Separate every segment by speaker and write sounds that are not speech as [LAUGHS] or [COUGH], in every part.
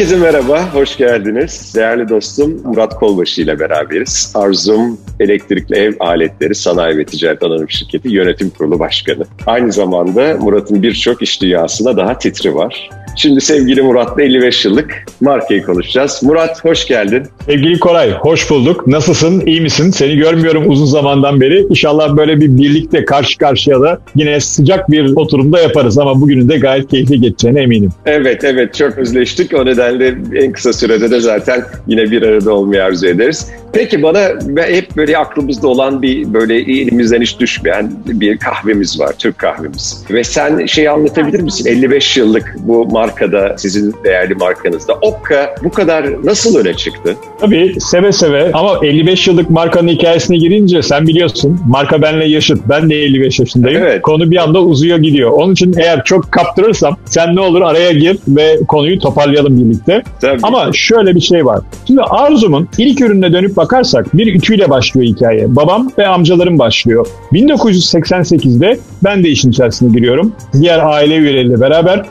Speaker 1: Herkese merhaba, hoş geldiniz. Değerli dostum Murat Kolbaşı ile beraberiz. Arzum Elektrikli Ev Aletleri Sanayi ve Ticaret Anonim Şirketi Yönetim Kurulu Başkanı. Aynı zamanda Murat'ın birçok iş dünyasında daha titri var. Şimdi sevgili Murat'la 55 yıllık markayı konuşacağız. Murat hoş geldin.
Speaker 2: Sevgili Koray hoş bulduk. Nasılsın? İyi misin? Seni görmüyorum uzun zamandan beri. İnşallah böyle bir birlikte karşı karşıya da yine sıcak bir oturumda yaparız ama bugünün de gayet keyifli geçeceğine eminim.
Speaker 1: Evet evet çok özleştik. O nedenle en kısa sürede de zaten yine bir arada olmayı arzu ederiz. Peki bana hep böyle aklımızda olan bir böyle elimizden hiç düşmeyen bir kahvemiz var. Türk kahvemiz. Ve sen şey anlatabilir misin? 55 yıllık bu markada, sizin değerli markanızda. Okka bu kadar nasıl öne çıktı?
Speaker 2: Tabii seve seve ama 55 yıllık markanın hikayesine girince sen biliyorsun marka benle yaşıt. Ben de 55 yaşındayım. Evet. Konu bir anda uzuyor gidiyor. Onun için eğer çok kaptırırsam sen ne olur araya gir ve konuyu toparlayalım birlikte. Tabii. Ama şöyle bir şey var. Şimdi Arzum'un ilk ürününe dönüp bakarsak bir ütüyle başlıyor hikaye. Babam ve amcalarım başlıyor. 1988'de ben de işin içerisine giriyorum. Diğer aile üyeleriyle beraber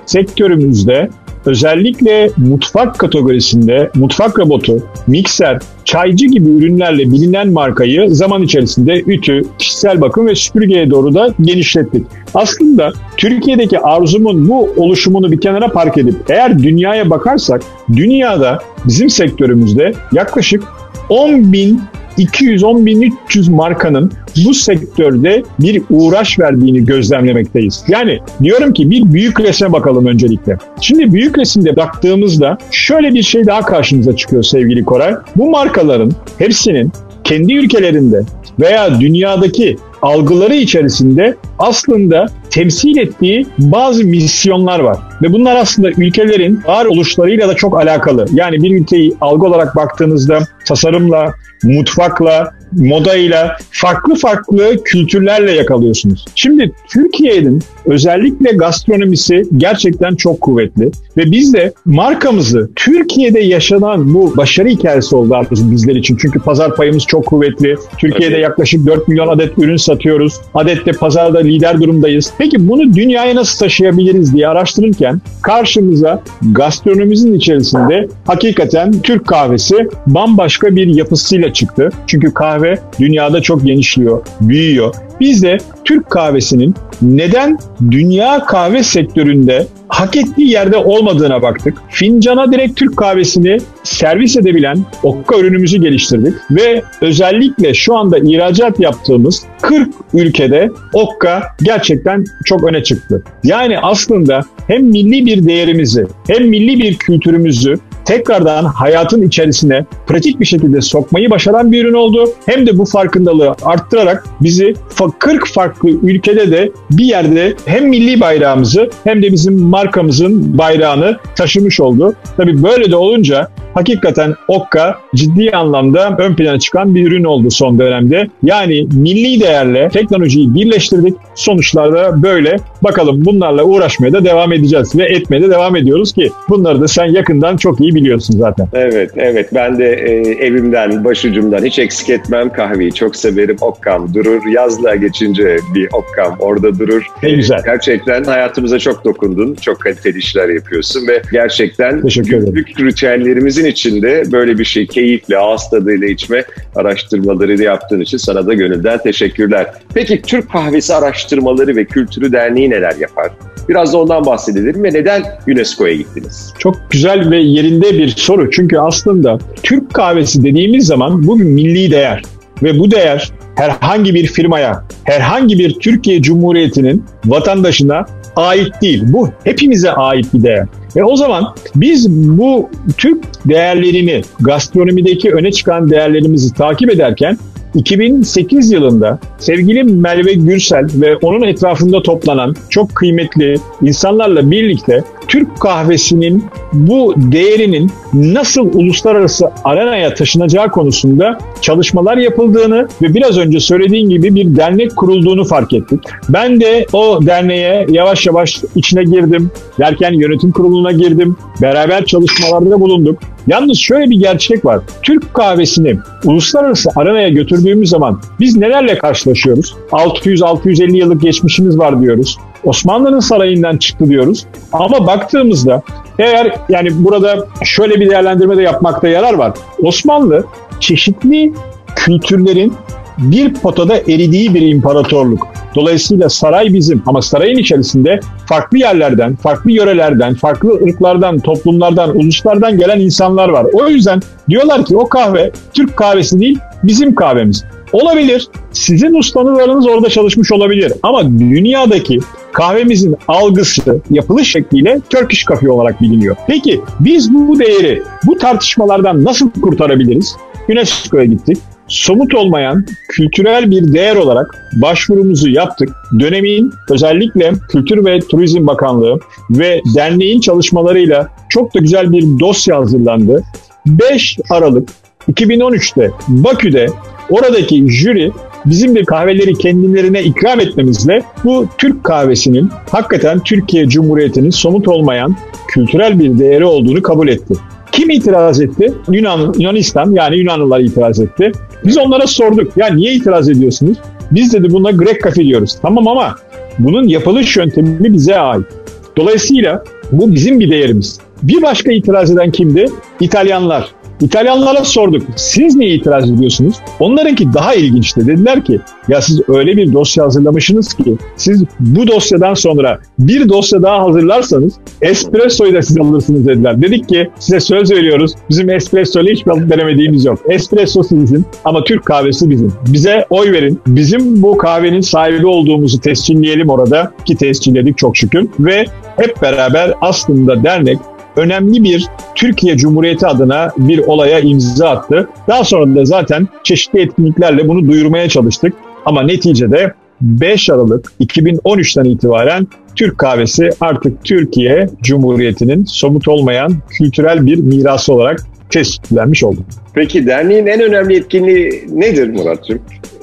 Speaker 2: sektörümüzde özellikle mutfak kategorisinde mutfak robotu, mikser, çaycı gibi ürünlerle bilinen markayı zaman içerisinde ütü, kişisel bakım ve süpürgeye doğru da genişlettik. Aslında Türkiye'deki arzumun bu oluşumunu bir kenara park edip eğer dünyaya bakarsak dünyada bizim sektörümüzde yaklaşık 10 bin 210.300 markanın bu sektörde bir uğraş verdiğini gözlemlemekteyiz. Yani diyorum ki bir büyük resme bakalım öncelikle. Şimdi büyük resimde baktığımızda şöyle bir şey daha karşımıza çıkıyor sevgili Koray. Bu markaların hepsinin kendi ülkelerinde veya dünyadaki algıları içerisinde aslında temsil ettiği bazı misyonlar var. Ve bunlar aslında ülkelerin oluşlarıyla da çok alakalı. Yani bir ülkeyi algı olarak baktığınızda tasarımla, mutfakla, modayla, farklı farklı kültürlerle yakalıyorsunuz. Şimdi Türkiye'nin özellikle gastronomisi gerçekten çok kuvvetli ve biz de markamızı Türkiye'de yaşanan bu başarı hikayesi oldu artık bizler için. Çünkü pazar payımız çok kuvvetli. Türkiye'de evet. yaklaşık 4 milyon adet ürün satıyoruz. Adette pazarda lider durumdayız. Peki bunu dünyaya nasıl taşıyabiliriz diye araştırırken karşımıza gastronomimizin içerisinde hakikaten Türk kahvesi bambaşka bir yapısıyla çıktı. Çünkü kahve dünyada çok genişliyor, büyüyor. Biz de Türk kahvesinin neden dünya kahve sektöründe hak ettiği yerde olmadığına baktık. Fincana direkt Türk kahvesini servis edebilen okka ürünümüzü geliştirdik ve özellikle şu anda ihracat yaptığımız 40 ülkede okka gerçekten çok öne çıktı. Yani aslında hem milli bir değerimizi hem milli bir kültürümüzü tekrardan hayatın içerisine pratik bir şekilde sokmayı başaran bir ürün oldu. Hem de bu farkındalığı arttırarak bizi 40 farklı ülkede de bir yerde hem milli bayrağımızı hem de bizim markamızın bayrağını taşımış oldu. Tabii böyle de olunca hakikaten Okka ciddi anlamda ön plana çıkan bir ürün oldu son dönemde. Yani milli değerle teknolojiyi birleştirdik. Sonuçlarda böyle. Bakalım bunlarla uğraşmaya da devam edeceğiz ve etmeye de devam ediyoruz ki bunları da sen yakından çok iyi biliyorsun zaten.
Speaker 1: Evet, evet. Ben de e, evimden, başucumdan hiç eksik etmem kahveyi. Çok severim. Okkam durur. Yazlığa geçince bir Okkam orada durur.
Speaker 2: Ne güzel.
Speaker 1: Gerçekten hayatımıza çok dokundun. Çok kaliteli işler yapıyorsun ve gerçekten büyük ritüellerimizin içinde böyle bir şey keyifle, ağız tadıyla içme araştırmaları yaptığın için sana da gönülden teşekkürler. Peki Türk Kahvesi Araştırmaları ve Kültürü Derneği neler yapar? Biraz da ondan bahsedelim ve neden UNESCO'ya gittiniz?
Speaker 2: Çok güzel ve yerinde bir soru. Çünkü aslında Türk kahvesi dediğimiz zaman bu milli değer. Ve bu değer herhangi bir firmaya, herhangi bir Türkiye Cumhuriyeti'nin vatandaşına ait değil. Bu hepimize ait bir değer. Ve o zaman biz bu Türk değerlerini, gastronomideki öne çıkan değerlerimizi takip ederken 2008 yılında sevgili Merve Gürsel ve onun etrafında toplanan çok kıymetli insanlarla birlikte Türk kahvesinin bu değerinin nasıl uluslararası arenaya taşınacağı konusunda çalışmalar yapıldığını ve biraz önce söylediğin gibi bir dernek kurulduğunu fark ettik. Ben de o derneğe yavaş yavaş içine girdim. Derken yönetim kuruluna girdim. Beraber çalışmalarda bulunduk. Yalnız şöyle bir gerçek var. Türk kahvesini uluslararası arenaya götürdüğümüz zaman biz nelerle karşılaşıyoruz? 600-650 yıllık geçmişimiz var diyoruz. Osmanlı'nın sarayından çıktı diyoruz. Ama baktığımızda Eğer yani burada şöyle bir değerlendirme de yapmakta yarar var. Osmanlı çeşitli kültürlerin bir potada eridiği bir imparatorluk. Dolayısıyla saray bizim ama sarayın içerisinde farklı yerlerden, farklı yörelerden, farklı ırklardan, toplumlardan, uluslardan gelen insanlar var. O yüzden diyorlar ki o kahve Türk kahvesi değil bizim kahvemiz. Olabilir. Sizin ustanızlarınız orada çalışmış olabilir. Ama dünyadaki kahvemizin algısı, yapılış şekliyle Turkish Coffee olarak biliniyor. Peki biz bu değeri, bu tartışmalardan nasıl kurtarabiliriz? UNESCO'ya gittik somut olmayan kültürel bir değer olarak başvurumuzu yaptık. Dönemin özellikle Kültür ve Turizm Bakanlığı ve derneğin çalışmalarıyla çok da güzel bir dosya hazırlandı. 5 Aralık 2013'te Bakü'de oradaki jüri bizim bir kahveleri kendilerine ikram etmemizle bu Türk kahvesinin hakikaten Türkiye Cumhuriyeti'nin somut olmayan kültürel bir değeri olduğunu kabul etti. Kim itiraz etti? Yunan, Yunanistan yani Yunanlılar itiraz etti. Biz onlara sorduk. Ya niye itiraz ediyorsunuz? Biz dedi buna Grek kafe diyoruz. Tamam ama bunun yapılış yöntemi bize ait. Dolayısıyla bu bizim bir değerimiz. Bir başka itiraz eden kimdi? İtalyanlar. İtalyanlara sorduk. Siz niye itiraz ediyorsunuz? Onlarınki daha ilginçti. Dediler ki ya siz öyle bir dosya hazırlamışsınız ki siz bu dosyadan sonra bir dosya daha hazırlarsanız espressoyu da siz alırsınız dediler. Dedik ki size söz veriyoruz. Bizim espresso ile hiçbir alıp denemediğimiz yok. Espresso sizin ama Türk kahvesi bizim. Bize oy verin. Bizim bu kahvenin sahibi olduğumuzu tescilleyelim orada ki tescilledik çok şükür ve hep beraber aslında dernek önemli bir Türkiye Cumhuriyeti adına bir olaya imza attı. Daha sonra da zaten çeşitli etkinliklerle bunu duyurmaya çalıştık. Ama neticede 5 Aralık 2013'ten itibaren Türk kahvesi artık Türkiye Cumhuriyeti'nin somut olmayan kültürel bir mirası olarak tescillenmiş oldu.
Speaker 1: Peki derneğin en önemli etkinliği nedir Murat'cığım?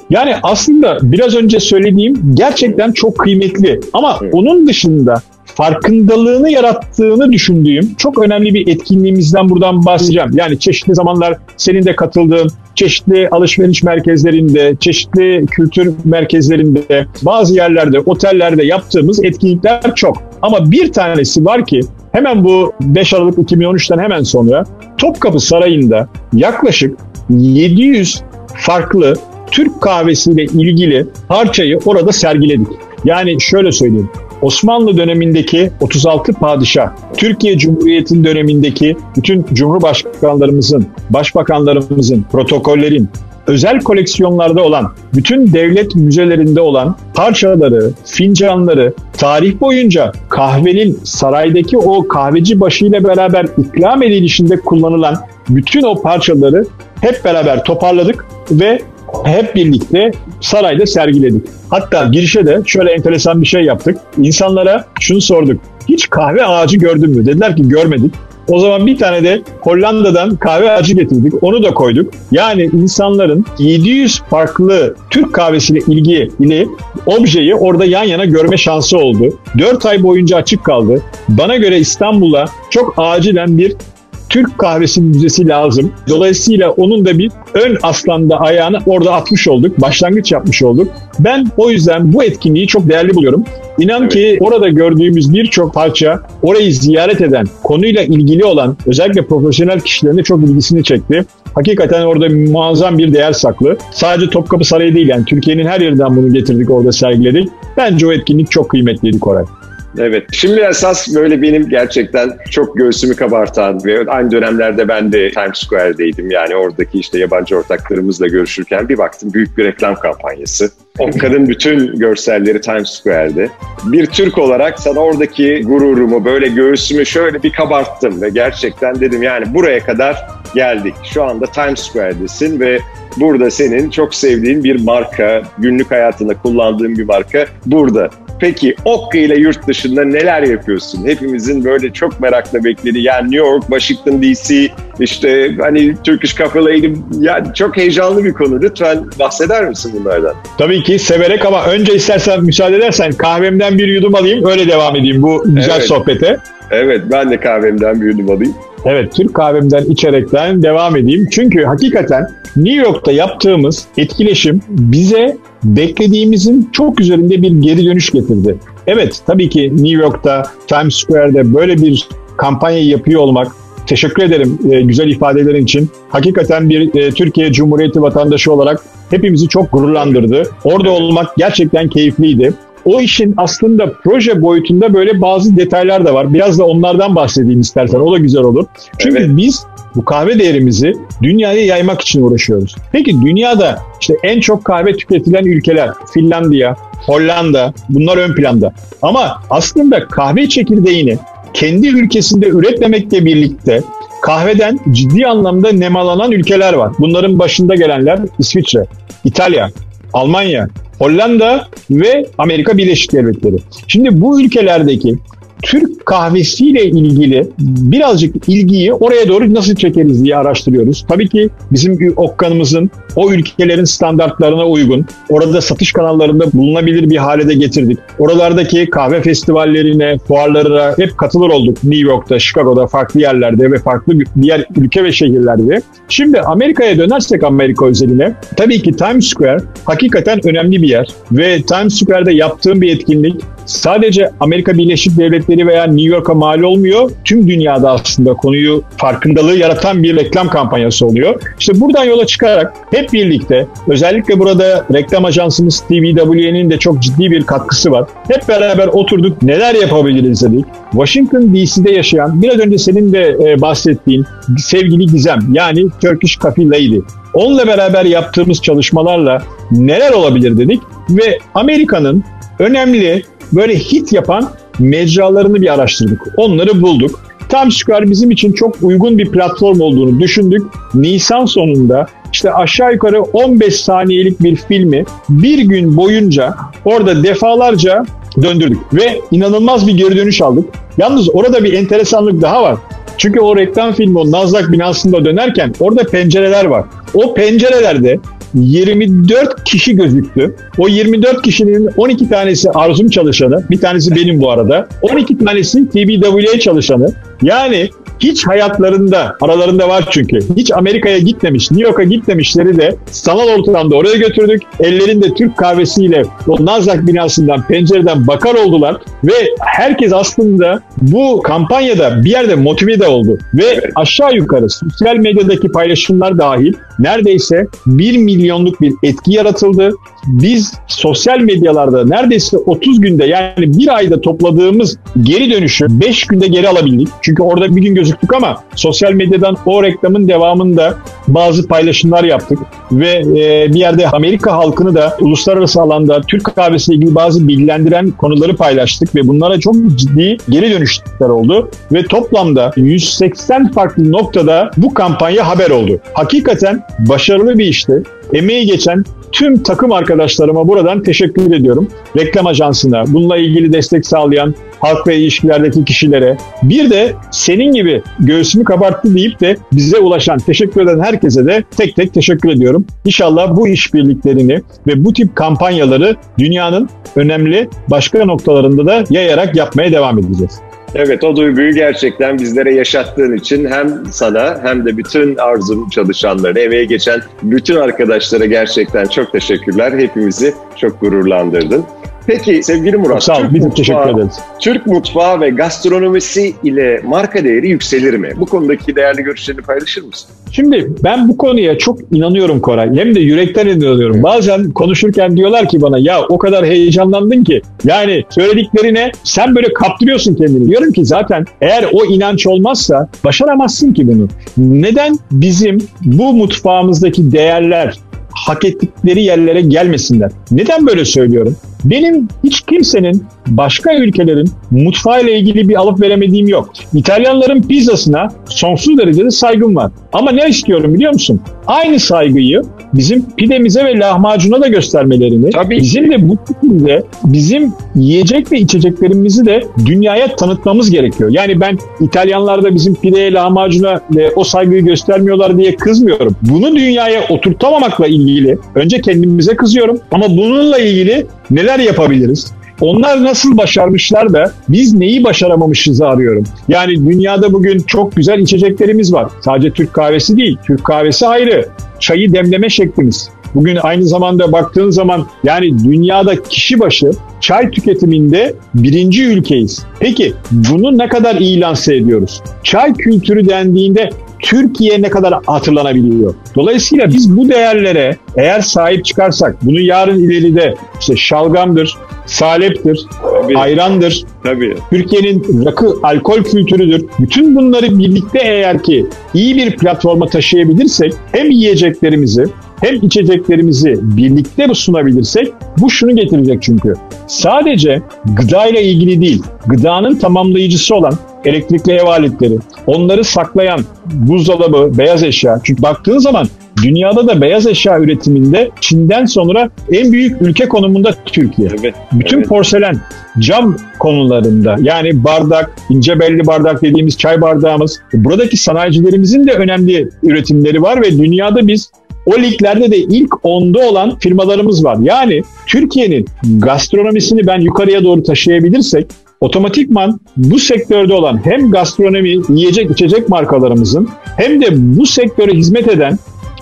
Speaker 2: Yani aslında biraz önce söylediğim gerçekten çok kıymetli. Ama onun dışında farkındalığını yarattığını düşündüğüm çok önemli bir etkinliğimizden buradan bahsedeceğim. Yani çeşitli zamanlar senin de katıldığın çeşitli alışveriş merkezlerinde, çeşitli kültür merkezlerinde, bazı yerlerde, otellerde yaptığımız etkinlikler çok. Ama bir tanesi var ki hemen bu 5 Aralık 2013'ten hemen sonra Topkapı Sarayı'nda yaklaşık 700 farklı Türk kahvesiyle ilgili parçayı orada sergiledik. Yani şöyle söyleyeyim. Osmanlı dönemindeki 36 padişah, Türkiye Cumhuriyeti'nin dönemindeki bütün cumhurbaşkanlarımızın, başbakanlarımızın, protokollerin, özel koleksiyonlarda olan, bütün devlet müzelerinde olan parçaları, fincanları, tarih boyunca kahvenin saraydaki o kahveci başıyla beraber ikram edilişinde kullanılan bütün o parçaları hep beraber toparladık ve hep birlikte sarayda sergiledik. Hatta girişe de şöyle enteresan bir şey yaptık. İnsanlara şunu sorduk. Hiç kahve ağacı gördün mü? Dediler ki görmedik. O zaman bir tane de Hollanda'dan kahve ağacı getirdik. Onu da koyduk. Yani insanların 700 farklı Türk kahvesiyle ilgi ile objeyi orada yan yana görme şansı oldu. 4 ay boyunca açık kaldı. Bana göre İstanbul'a çok acilen bir Türk kahvesi müzesi lazım. Dolayısıyla onun da bir ön aslanda ayağını orada atmış olduk. Başlangıç yapmış olduk. Ben o yüzden bu etkinliği çok değerli buluyorum. İnan evet. ki orada gördüğümüz birçok parça orayı ziyaret eden, konuyla ilgili olan özellikle profesyonel kişilerin de çok ilgisini çekti. Hakikaten orada muazzam bir değer saklı. Sadece Topkapı Sarayı değil yani Türkiye'nin her yerinden bunu getirdik orada sergiledik. Bence o etkinlik çok kıymetliydi Koray.
Speaker 1: Evet. Şimdi esas böyle benim gerçekten çok göğsümü kabartan ve aynı dönemlerde ben de Times Square'deydim. Yani oradaki işte yabancı ortaklarımızla görüşürken bir baktım büyük bir reklam kampanyası. O kadın bütün görselleri Times Square'de. Bir Türk olarak sana oradaki gururumu böyle göğsümü şöyle bir kabarttım ve gerçekten dedim yani buraya kadar geldik. Şu anda Times Square'desin ve burada senin çok sevdiğin bir marka, günlük hayatında kullandığın bir marka burada. Peki Okka ile yurt dışında neler yapıyorsun? Hepimizin böyle çok merakla beklediği yani New York, Washington DC, işte hani Turkish Cafe Lady yani çok heyecanlı bir konu. Lütfen bahseder misin bunlardan?
Speaker 2: Tabii ki severek ama önce istersen müsaade edersen kahvemden bir yudum alayım öyle devam edeyim bu güzel evet. sohbete.
Speaker 1: Evet ben de kahvemden bir yudum alayım.
Speaker 2: Evet Türk kahvemden içerekten devam edeyim. Çünkü hakikaten New York'ta yaptığımız etkileşim bize beklediğimizin çok üzerinde bir geri dönüş getirdi. Evet tabii ki New York'ta Times Square'de böyle bir kampanyayı yapıyor olmak, teşekkür ederim e, güzel ifadelerin için. Hakikaten bir e, Türkiye Cumhuriyeti vatandaşı olarak hepimizi çok gururlandırdı. Orada olmak gerçekten keyifliydi. O işin aslında proje boyutunda böyle bazı detaylar da var. Biraz da onlardan bahsedeyim istersen. O da güzel olur. Çünkü evet. biz bu kahve değerimizi dünyaya yaymak için uğraşıyoruz. Peki dünyada işte en çok kahve tüketilen ülkeler Finlandiya, Hollanda bunlar ön planda. Ama aslında kahve çekirdeğini kendi ülkesinde üretmemekle birlikte kahveden ciddi anlamda nemalanan ülkeler var. Bunların başında gelenler İsviçre, İtalya, Almanya, Hollanda ve Amerika Birleşik Devletleri. Şimdi bu ülkelerdeki Türk kahvesiyle ilgili birazcık ilgiyi oraya doğru nasıl çekeriz diye araştırıyoruz. Tabii ki bizim okkanımızın o ülkelerin standartlarına uygun, orada satış kanallarında bulunabilir bir hale de getirdik. Oralardaki kahve festivallerine, fuarlarına hep katılır olduk. New York'ta, Chicago'da, farklı yerlerde ve farklı diğer ülke ve şehirlerde. Şimdi Amerika'ya dönersek Amerika özeline, tabii ki Times Square hakikaten önemli bir yer ve Times Square'de yaptığım bir etkinlik sadece Amerika Birleşik Devletleri veya New York'a mal olmuyor. Tüm dünyada aslında konuyu farkındalığı yaratan bir reklam kampanyası oluyor. İşte buradan yola çıkarak hep birlikte özellikle burada reklam ajansımız TVW'nin de çok ciddi bir katkısı var. Hep beraber oturduk neler yapabiliriz dedik. Washington DC'de yaşayan biraz önce senin de e, bahsettiğin sevgili Gizem yani Turkish Coffee Lady. Onunla beraber yaptığımız çalışmalarla neler olabilir dedik ve Amerika'nın önemli böyle hit yapan mecralarını bir araştırdık. Onları bulduk. Times Square bizim için çok uygun bir platform olduğunu düşündük. Nisan sonunda işte aşağı yukarı 15 saniyelik bir filmi bir gün boyunca orada defalarca döndürdük ve inanılmaz bir geri dönüş aldık. Yalnız orada bir enteresanlık daha var. Çünkü o reklam filmi o Nasdaq binasında dönerken orada pencereler var. O pencerelerde 24 kişi gözüktü. O 24 kişinin 12 tanesi Arzum çalışanı, bir tanesi benim bu arada. 12 tanesi TBWA çalışanı. Yani hiç hayatlarında, aralarında var çünkü, hiç Amerika'ya gitmemiş, New York'a gitmemişleri de sanal ortamda oraya götürdük. Ellerinde Türk kahvesiyle o Nasdaq binasından, pencereden bakar oldular ve herkes aslında bu kampanyada bir yerde motive de oldu. Ve aşağı yukarı sosyal medyadaki paylaşımlar dahil neredeyse 1 milyonluk bir etki yaratıldı. Biz sosyal medyalarda neredeyse 30 günde yani bir ayda topladığımız geri dönüşü 5 günde geri alabildik. Çünkü orada bir gün gözüktük ama sosyal medyadan o reklamın devamında bazı paylaşımlar yaptık ve e, bir yerde Amerika halkını da uluslararası alanda Türk kahvesiyle ilgili bazı bilgilendiren konuları paylaştık ve bunlara çok ciddi geri dönüşler oldu ve toplamda 180 farklı noktada bu kampanya haber oldu. Hakikaten başarılı bir işti. Emeği geçen tüm takım arkadaşlarıma buradan teşekkür ediyorum. Reklam ajansına, bununla ilgili destek sağlayan halk ve ilişkilerdeki kişilere, bir de senin gibi göğsümü kabarttı deyip de bize ulaşan, teşekkür eden herkese de tek tek teşekkür ediyorum. İnşallah bu işbirliklerini ve bu tip kampanyaları dünyanın önemli başka noktalarında da yayarak yapmaya devam edeceğiz.
Speaker 1: Evet o duyguyu gerçekten bizlere yaşattığın için hem sana hem de bütün Arzum çalışanlarına, emeğe geçen bütün arkadaşlara gerçekten çok teşekkürler. Hepimizi çok gururlandırdın. Peki sevgili Murat,
Speaker 2: Sağ ol, Türk, mutfağı, teşekkür ederiz.
Speaker 1: Türk mutfağı ve gastronomisi ile marka değeri yükselir mi? Bu konudaki değerli görüşlerini paylaşır mısın?
Speaker 2: Şimdi ben bu konuya çok inanıyorum Koray. Hem de yürekten inanıyorum. Bazen konuşurken diyorlar ki bana ya o kadar heyecanlandın ki. Yani söylediklerine sen böyle kaptırıyorsun kendini. Diyorum ki zaten eğer o inanç olmazsa başaramazsın ki bunu. Neden bizim bu mutfağımızdaki değerler hak ettikleri yerlere gelmesinler? Neden böyle söylüyorum? Benim hiç kimsenin başka ülkelerin mutfağıyla ilgili bir alıp veremediğim yok. İtalyanların pizzasına sonsuz derecede saygım var. Ama ne istiyorum biliyor musun? Aynı saygıyı bizim pidemize ve lahmacuna da göstermelerini, Tabii bizim de bu şekilde bizim yiyecek ve içeceklerimizi de dünyaya tanıtmamız gerekiyor. Yani ben İtalyanlarda bizim pideye, lahmacuna ve o saygıyı göstermiyorlar diye kızmıyorum. Bunu dünyaya oturtamamakla ilgili önce kendimize kızıyorum ama bununla ilgili neler yapabiliriz? Onlar nasıl başarmışlar da biz neyi başaramamışız arıyorum. Yani dünyada bugün çok güzel içeceklerimiz var. Sadece Türk kahvesi değil. Türk kahvesi ayrı. Çayı demleme şeklimiz, Bugün aynı zamanda baktığın zaman yani dünyada kişi başı çay tüketiminde birinci ülkeyiz. Peki bunu ne kadar iyi lanse ediyoruz? Çay kültürü dendiğinde Türkiye ne kadar hatırlanabiliyor. Dolayısıyla biz bu değerlere eğer sahip çıkarsak, bunu yarın ileride işte şalgamdır, saleptir, Tabii. ayrandır, Tabii. Türkiye'nin rakı, alkol kültürüdür. Bütün bunları birlikte eğer ki iyi bir platforma taşıyabilirsek hem yiyeceklerimizi hem içeceklerimizi birlikte sunabilirsek bu şunu getirecek çünkü. Sadece gıda ile ilgili değil, gıdanın tamamlayıcısı olan elektrikli ev aletleri, onları saklayan buzdolabı, beyaz eşya. Çünkü baktığın zaman dünyada da beyaz eşya üretiminde Çin'den sonra en büyük ülke konumunda Türkiye. Evet, Bütün evet. porselen, cam konularında yani bardak, ince belli bardak dediğimiz çay bardağımız, buradaki sanayicilerimizin de önemli üretimleri var ve dünyada biz o liglerde de ilk onda olan firmalarımız var. Yani Türkiye'nin gastronomisini ben yukarıya doğru taşıyabilirsek otomatikman bu sektörde olan hem gastronomi, yiyecek içecek markalarımızın hem de bu sektöre hizmet eden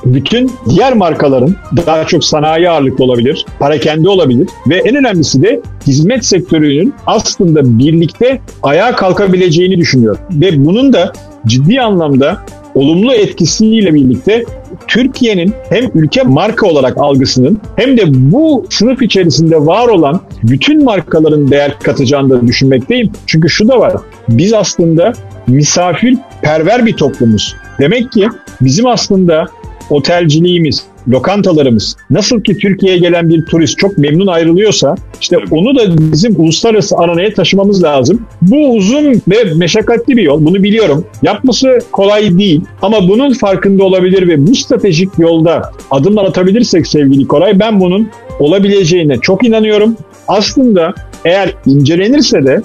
Speaker 2: bütün diğer markaların daha çok sanayi ağırlıklı olabilir, parakende olabilir ve en önemlisi de hizmet sektörünün aslında birlikte ayağa kalkabileceğini düşünüyor. Ve bunun da ciddi anlamda olumlu etkisiyle birlikte Türkiye'nin hem ülke marka olarak algısının hem de bu sınıf içerisinde var olan bütün markaların değer katacağını da düşünmekteyim. Çünkü şu da var. Biz aslında misafir perver bir toplumuz. Demek ki bizim aslında otelciliğimiz, lokantalarımız nasıl ki Türkiye'ye gelen bir turist çok memnun ayrılıyorsa işte onu da bizim uluslararası aranaya taşımamız lazım. Bu uzun ve meşakkatli bir yol. Bunu biliyorum. Yapması kolay değil ama bunun farkında olabilir ve bu stratejik yolda adımlar atabilirsek sevgili Koray ben bunun olabileceğine çok inanıyorum. Aslında eğer incelenirse de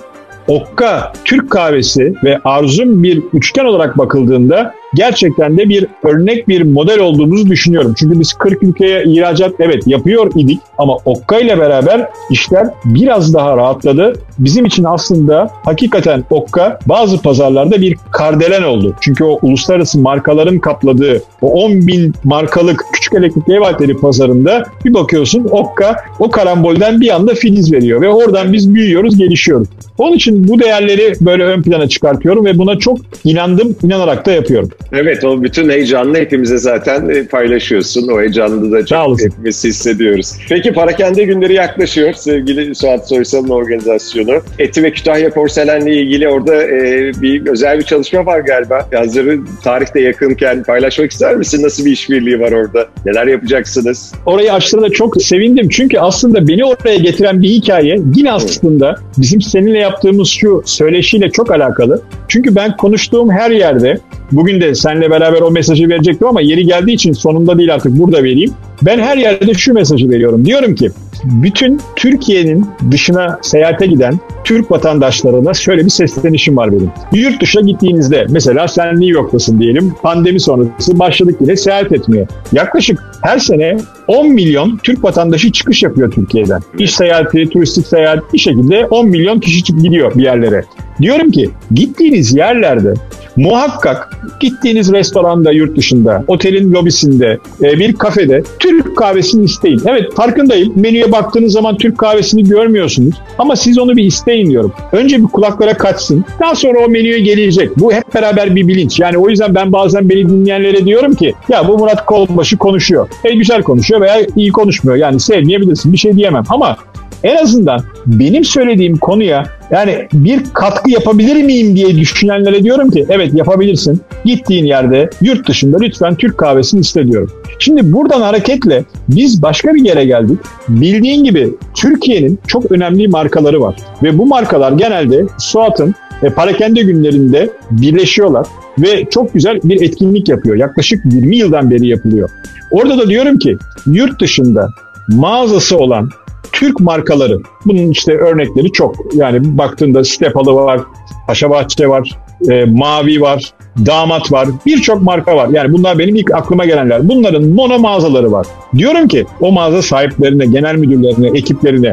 Speaker 2: Okka Türk kahvesi ve Arzum bir üçgen olarak bakıldığında gerçekten de bir örnek bir model olduğumuzu düşünüyorum. Çünkü biz 40 ülkeye ihracat evet yapıyor idik ama Okka ile beraber işler biraz daha rahatladı. Bizim için aslında hakikaten Okka bazı pazarlarda bir kardelen oldu. Çünkü o uluslararası markaların kapladığı o 10 bin markalık küçük elektrikli ev aletleri pazarında bir bakıyorsun Okka o karambolden bir anda filiz veriyor ve oradan biz büyüyoruz, gelişiyoruz. Onun için bu değerleri böyle ön plana çıkartıyorum ve buna çok inandım, inanarak da yapıyorum.
Speaker 1: Evet o bütün heyecanını hepimize zaten e, paylaşıyorsun. O heyecanını da çok hepimiz hissediyoruz. Peki Parakende günleri yaklaşıyor sevgili Suat Soysal'ın organizasyonu. Eti ve Kütahya porselenle ilgili orada e, bir özel bir çalışma var galiba. Hazırı tarihte yakınken paylaşmak ister misin? Nasıl bir işbirliği var orada? Neler yapacaksınız?
Speaker 2: Orayı açtığında çok sevindim. Çünkü aslında beni oraya getiren bir hikaye yine aslında bizim seninle yaptığımız şu söyleşiyle çok alakalı. Çünkü ben konuştuğum her yerde bugün de seninle beraber o mesajı verecektim ama yeri geldiği için sonunda değil artık burada vereyim. Ben her yerde şu mesajı veriyorum. Diyorum ki bütün Türkiye'nin dışına seyahate giden Türk vatandaşlarına şöyle bir seslenişim var benim. Yurt dışına gittiğinizde mesela sen New York'tasın diyelim pandemi sonrası başladık yine seyahat etmeye. Yaklaşık her sene 10 milyon Türk vatandaşı çıkış yapıyor Türkiye'den. İş seyahati, turistik seyahat bir şekilde 10 milyon kişi gidiyor bir yerlere. Diyorum ki gittiğiniz yerlerde muhakkak gittiğiniz restoranda yurt dışında, otelin lobisinde, e, bir kafede Türk kahvesini isteyin. Evet farkındayım. Menüye baktığınız zaman Türk kahvesini görmüyorsunuz. Ama siz onu bir isteyin diyorum. Önce bir kulaklara kaçsın. Daha sonra o menüye gelecek. Bu hep beraber bir bilinç. Yani o yüzden ben bazen beni dinleyenlere diyorum ki ya bu Murat Kolbaşı konuşuyor. E güzel konuşuyor veya iyi konuşmuyor. Yani sevmeyebilirsin bir şey diyemem. Ama en azından benim söylediğim konuya yani bir katkı yapabilir miyim diye düşünenlere diyorum ki evet yapabilirsin. Gittiğin yerde yurt dışında lütfen Türk kahvesini iste diyorum. Şimdi buradan hareketle biz başka bir yere geldik. Bildiğin gibi Türkiye'nin çok önemli markaları var. Ve bu markalar genelde Suat'ın e, parakende günlerinde birleşiyorlar ve çok güzel bir etkinlik yapıyor. Yaklaşık 20 yıldan beri yapılıyor. Orada da diyorum ki yurt dışında mağazası olan Türk markaları. Bunun işte örnekleri çok. Yani baktığında Stepalı var, Paşabahçe var, e, Mavi var, Damat var. Birçok marka var. Yani bunlar benim ilk aklıma gelenler. Bunların mono mağazaları var. Diyorum ki o mağaza sahiplerine, genel müdürlerine, ekiplerine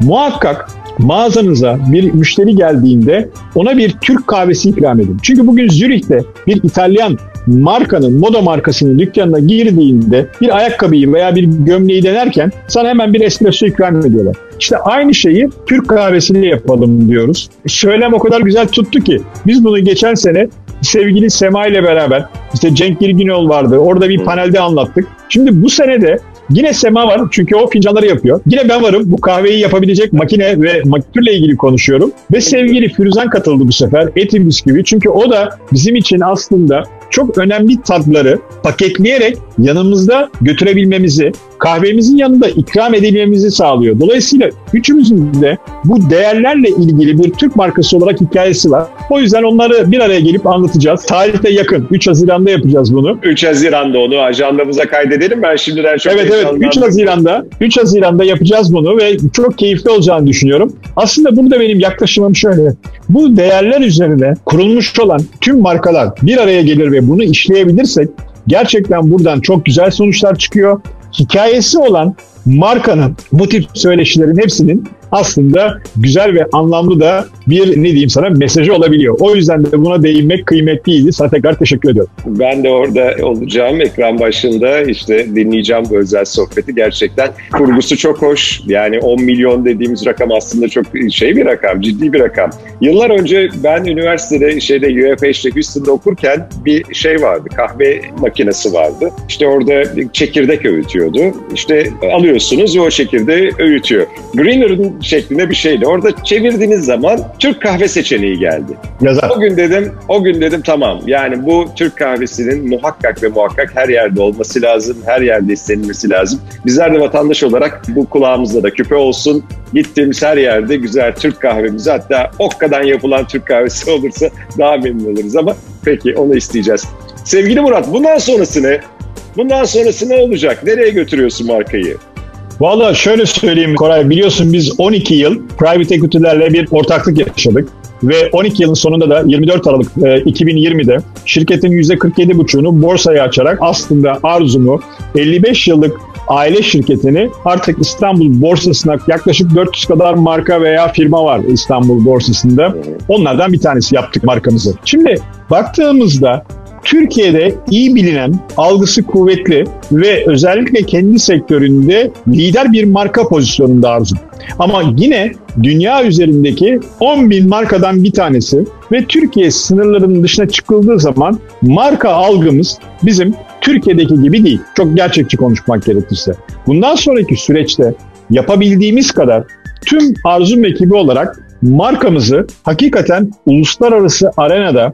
Speaker 2: muhakkak mağazanıza bir müşteri geldiğinde ona bir Türk kahvesi ikram edin. Çünkü bugün Zürih'te bir İtalyan markanın, moda markasının dükkanına girdiğinde bir ayakkabıyı veya bir gömleği denerken sana hemen bir espresso ikram ediyorlar. İşte aynı şeyi Türk kahvesiyle yapalım diyoruz. Söylem o kadar güzel tuttu ki biz bunu geçen sene sevgili Sema ile beraber işte Cenk Girginol vardı. Orada bir panelde anlattık. Şimdi bu sene de Yine Sema var çünkü o fincanları yapıyor. Yine ben varım bu kahveyi yapabilecek makine ve makinaturla ilgili konuşuyorum. Ve sevgili Firuzan katıldı bu sefer Etim gibi. Çünkü o da bizim için aslında çok önemli tatları paketleyerek yanımızda götürebilmemizi, kahvemizin yanında ikram edilmemizi sağlıyor. Dolayısıyla üçümüzün de bu değerlerle ilgili bir Türk markası olarak hikayesi var. O yüzden onları bir araya gelip anlatacağız. Tarihte yakın. 3 Haziran'da yapacağız bunu.
Speaker 1: 3 Haziran'da onu ajandamıza kaydedelim. Ben şimdiden çok
Speaker 2: Evet evet 3 Haziran'da 3 Haziran'da yapacağız bunu ve çok keyifli olacağını düşünüyorum. Aslında burada benim yaklaşımım şöyle. Bu değerler üzerine kurulmuş olan tüm markalar bir araya gelir ve bunu işleyebilirsek gerçekten buradan çok güzel sonuçlar çıkıyor. Hikayesi olan markanın bu tip söyleşilerin hepsinin aslında güzel ve anlamlı da bir ne diyeyim sana mesajı olabiliyor. O yüzden de buna değinmek kıymetliydi. Sana tekrar teşekkür ediyorum.
Speaker 1: Ben de orada olacağım ekran başında işte dinleyeceğim bu özel sohbeti. Gerçekten kurgusu çok hoş. Yani 10 milyon dediğimiz rakam aslında çok şey bir rakam, ciddi bir rakam. Yıllar önce ben üniversitede şeyde UFH'de Houston'da okurken bir şey vardı. Kahve makinesi vardı. İşte orada çekirdek öğütüyordu. İşte alıyorsunuz ve o çekirdeği öğütüyor. Greener'ın şeklinde bir şeydi. Orada çevirdiğiniz zaman Türk kahve seçeneği geldi. Yazar. O gün dedim, o gün dedim tamam. Yani bu Türk kahvesinin muhakkak ve muhakkak her yerde olması lazım. Her yerde istenilmesi lazım. Bizler de vatandaş olarak bu kulağımızda da küpe olsun. Gittiğimiz her yerde güzel Türk kahvemizi hatta okkadan yapılan Türk kahvesi [LAUGHS] olursa daha memnun oluruz ama peki onu isteyeceğiz. Sevgili Murat bundan sonrası ne? Bundan sonrası ne olacak? Nereye götürüyorsun markayı?
Speaker 2: Valla şöyle söyleyeyim Koray biliyorsun biz 12 yıl private equity'lerle bir ortaklık yaşadık. Ve 12 yılın sonunda da 24 Aralık e, 2020'de şirketin %47,5'unu borsaya açarak aslında arzumu 55 yıllık aile şirketini artık İstanbul borsasına yaklaşık 400 kadar marka veya firma var İstanbul borsasında. Onlardan bir tanesi yaptık markamızı. Şimdi baktığımızda Türkiye'de iyi bilinen, algısı kuvvetli ve özellikle kendi sektöründe lider bir marka pozisyonunda Arzu. Ama yine dünya üzerindeki 10 bin markadan bir tanesi ve Türkiye sınırlarının dışına çıkıldığı zaman marka algımız bizim Türkiye'deki gibi değil. Çok gerçekçi konuşmak gerekirse. Bundan sonraki süreçte yapabildiğimiz kadar tüm Arzum ekibi olarak markamızı hakikaten uluslararası arenada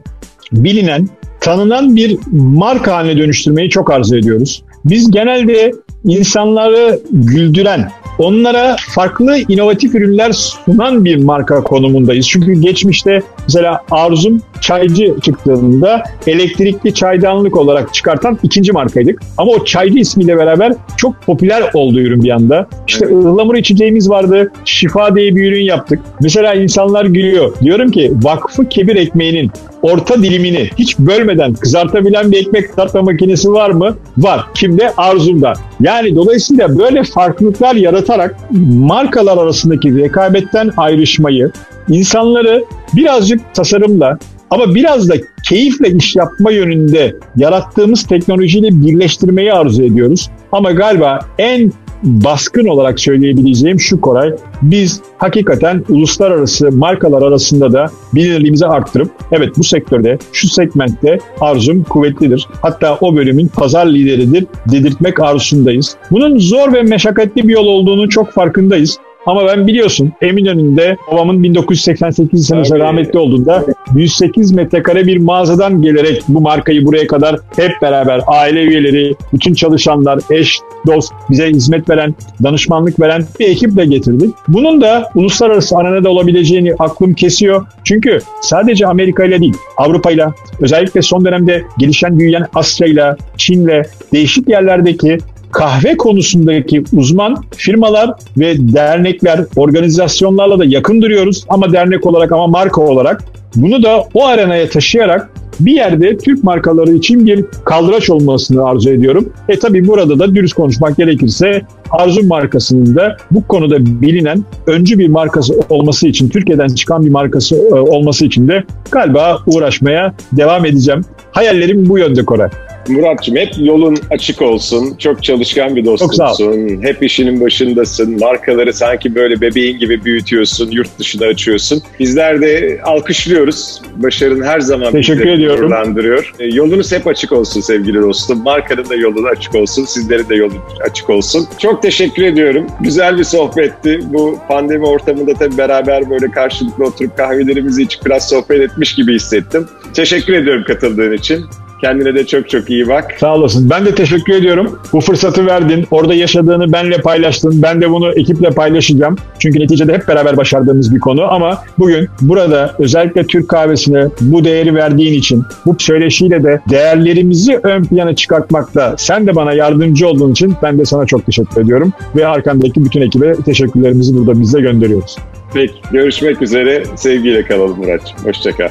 Speaker 2: bilinen tanınan bir marka haline dönüştürmeyi çok arzu ediyoruz. Biz genelde insanları güldüren, onlara farklı inovatif ürünler sunan bir marka konumundayız. Çünkü geçmişte mesela Arzum çaycı çıktığında elektrikli çaydanlık olarak çıkartan ikinci markaydık. Ama o çaycı ismiyle beraber çok popüler oldu ürün bir anda. İşte ıhlamur içeceğimiz vardı. Şifa diye bir ürün yaptık. Mesela insanlar gülüyor. Diyorum ki vakfı kebir ekmeğinin orta dilimini hiç bölmeden kızartabilen bir ekmek kızartma makinesi var mı? Var. Kimde? Arzumda. Yani dolayısıyla böyle farklılıklar yaratarak markalar arasındaki rekabetten ayrışmayı, insanları birazcık tasarımla ama biraz da keyifle iş yapma yönünde yarattığımız teknolojiyle birleştirmeyi arzu ediyoruz. Ama galiba en baskın olarak söyleyebileceğim şu Koray. Biz hakikaten uluslararası markalar arasında da bilinirliğimizi arttırıp evet bu sektörde, şu segmentte arzum kuvvetlidir. Hatta o bölümün pazar lideridir dedirtmek arzusundayız. Bunun zor ve meşakkatli bir yol olduğunu çok farkındayız. Ama ben biliyorsun Eminönü'nde babamın 1988 senesinde rahmetli olduğunda 108 metrekare bir mağazadan gelerek bu markayı buraya kadar hep beraber aile üyeleri, bütün çalışanlar, eş, dost, bize hizmet veren, danışmanlık veren bir ekiple getirdik. Bunun da uluslararası arenada olabileceğini aklım kesiyor. Çünkü sadece Amerika ile değil, Avrupa ile, özellikle son dönemde gelişen büyüyen Asya ile, Çin ile değişik yerlerdeki kahve konusundaki uzman firmalar ve dernekler, organizasyonlarla da yakın duruyoruz ama dernek olarak ama marka olarak Bunu da o arenaya taşıyarak bir yerde Türk markaları için bir kaldıraç olmasını arzu ediyorum. E tabi burada da dürüst konuşmak gerekirse Arzu markasının da bu konuda bilinen öncü bir markası olması için, Türkiye'den çıkan bir markası e, olması için de galiba uğraşmaya devam edeceğim. Hayallerim bu yönde Koray.
Speaker 1: Muratçım hep yolun açık olsun. Çok çalışkan bir dostumsun. Hep işinin başındasın. Markaları sanki böyle bebeğin gibi büyütüyorsun. Yurt dışına açıyorsun. Bizler de alkışlıyoruz. Başarın her zaman
Speaker 2: Teşekkür ediyorum.
Speaker 1: gururlandırıyor. E, yolunuz hep açık olsun sevgili dostum. Markanın da yolu açık olsun. Sizlerin de yolu açık olsun. Çok teşekkür ediyorum. Güzel bir sohbetti. Bu pandemi ortamında tabii beraber böyle karşılıklı oturup kahvelerimizi içip biraz sohbet etmiş gibi hissettim. Teşekkür ediyorum katıldığın için. Kendine de çok çok iyi bak.
Speaker 2: Sağ olasın. Ben de teşekkür ediyorum. Bu fırsatı verdin. Orada yaşadığını benle paylaştın. Ben de bunu ekiple paylaşacağım. Çünkü neticede hep beraber başardığımız bir konu ama bugün burada özellikle Türk kahvesine bu değeri verdiğin için bu söyleşiyle de değerlerimizi ön plana çıkartmakta sen de bana yardımcı olduğun için ben de sana çok teşekkür ediyorum. Ve arkandaki bütün ekibe teşekkürlerimizi burada bize gönderiyoruz.
Speaker 1: Peki görüşmek üzere. Sevgiyle kalalım Muratçım. Hoşçakal.